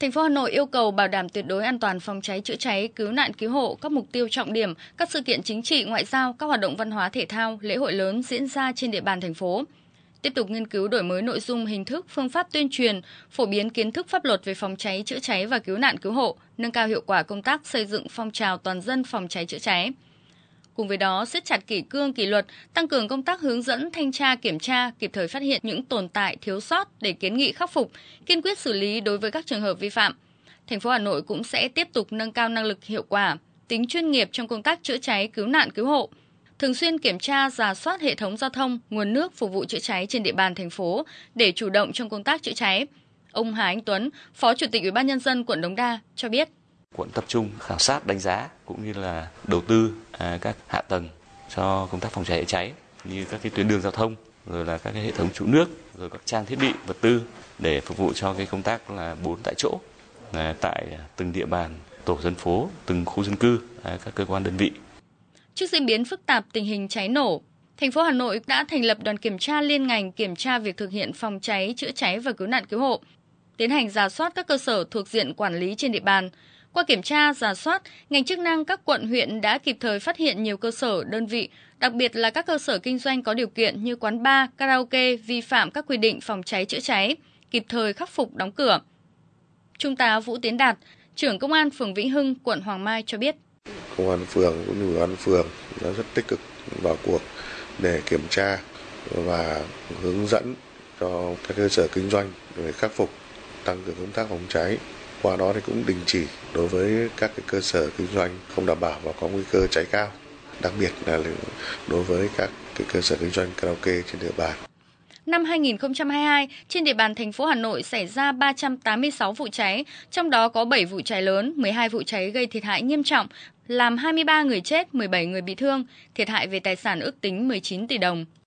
Thành phố Hà Nội yêu cầu bảo đảm tuyệt đối an toàn phòng cháy chữa cháy, cứu nạn cứu hộ, các mục tiêu trọng điểm, các sự kiện chính trị, ngoại giao, các hoạt động văn hóa thể thao, lễ hội lớn diễn ra trên địa bàn thành phố. Tiếp tục nghiên cứu đổi mới nội dung, hình thức, phương pháp tuyên truyền, phổ biến kiến thức pháp luật về phòng cháy chữa cháy và cứu nạn cứu hộ, nâng cao hiệu quả công tác xây dựng phong trào toàn dân phòng cháy chữa cháy. Cùng với đó, siết chặt kỷ cương kỷ luật, tăng cường công tác hướng dẫn, thanh tra, kiểm tra, kịp thời phát hiện những tồn tại, thiếu sót để kiến nghị khắc phục, kiên quyết xử lý đối với các trường hợp vi phạm. Thành phố Hà Nội cũng sẽ tiếp tục nâng cao năng lực hiệu quả, tính chuyên nghiệp trong công tác chữa cháy, cứu nạn cứu hộ, thường xuyên kiểm tra, giả soát hệ thống giao thông, nguồn nước phục vụ chữa cháy trên địa bàn thành phố để chủ động trong công tác chữa cháy. Ông Hà Anh Tuấn, Phó Chủ tịch Ủy ban nhân dân quận Đống Đa cho biết quận tập trung khảo sát đánh giá cũng như là đầu tư à, các hạ tầng cho công tác phòng cháy chữa cháy như các cái tuyến đường giao thông rồi là các cái hệ thống trụ nước rồi các trang thiết bị vật tư để phục vụ cho cái công tác là bốn tại chỗ à, tại từng địa bàn tổ dân phố từng khu dân cư à, các cơ quan đơn vị. Trước diễn biến phức tạp tình hình cháy nổ, thành phố Hà Nội đã thành lập đoàn kiểm tra liên ngành kiểm tra việc thực hiện phòng cháy, chữa cháy và cứu nạn cứu hộ, tiến hành giả soát các cơ sở thuộc diện quản lý trên địa bàn, qua kiểm tra, giả soát, ngành chức năng các quận huyện đã kịp thời phát hiện nhiều cơ sở, đơn vị, đặc biệt là các cơ sở kinh doanh có điều kiện như quán bar, karaoke vi phạm các quy định phòng cháy chữa cháy, kịp thời khắc phục đóng cửa. Trung tá Vũ Tiến Đạt, trưởng công an phường Vĩnh Hưng, quận Hoàng Mai cho biết. Công an phường cũng như ủy ban phường đã rất tích cực vào cuộc để kiểm tra và hướng dẫn cho các cơ sở kinh doanh để khắc phục tăng cường công tác phòng cháy qua đó thì cũng đình chỉ đối với các cái cơ sở kinh doanh không đảm bảo và có nguy cơ cháy cao đặc biệt là đối với các cái cơ sở kinh doanh karaoke trên địa bàn Năm 2022, trên địa bàn thành phố Hà Nội xảy ra 386 vụ cháy, trong đó có 7 vụ cháy lớn, 12 vụ cháy gây thiệt hại nghiêm trọng, làm 23 người chết, 17 người bị thương, thiệt hại về tài sản ước tính 19 tỷ đồng.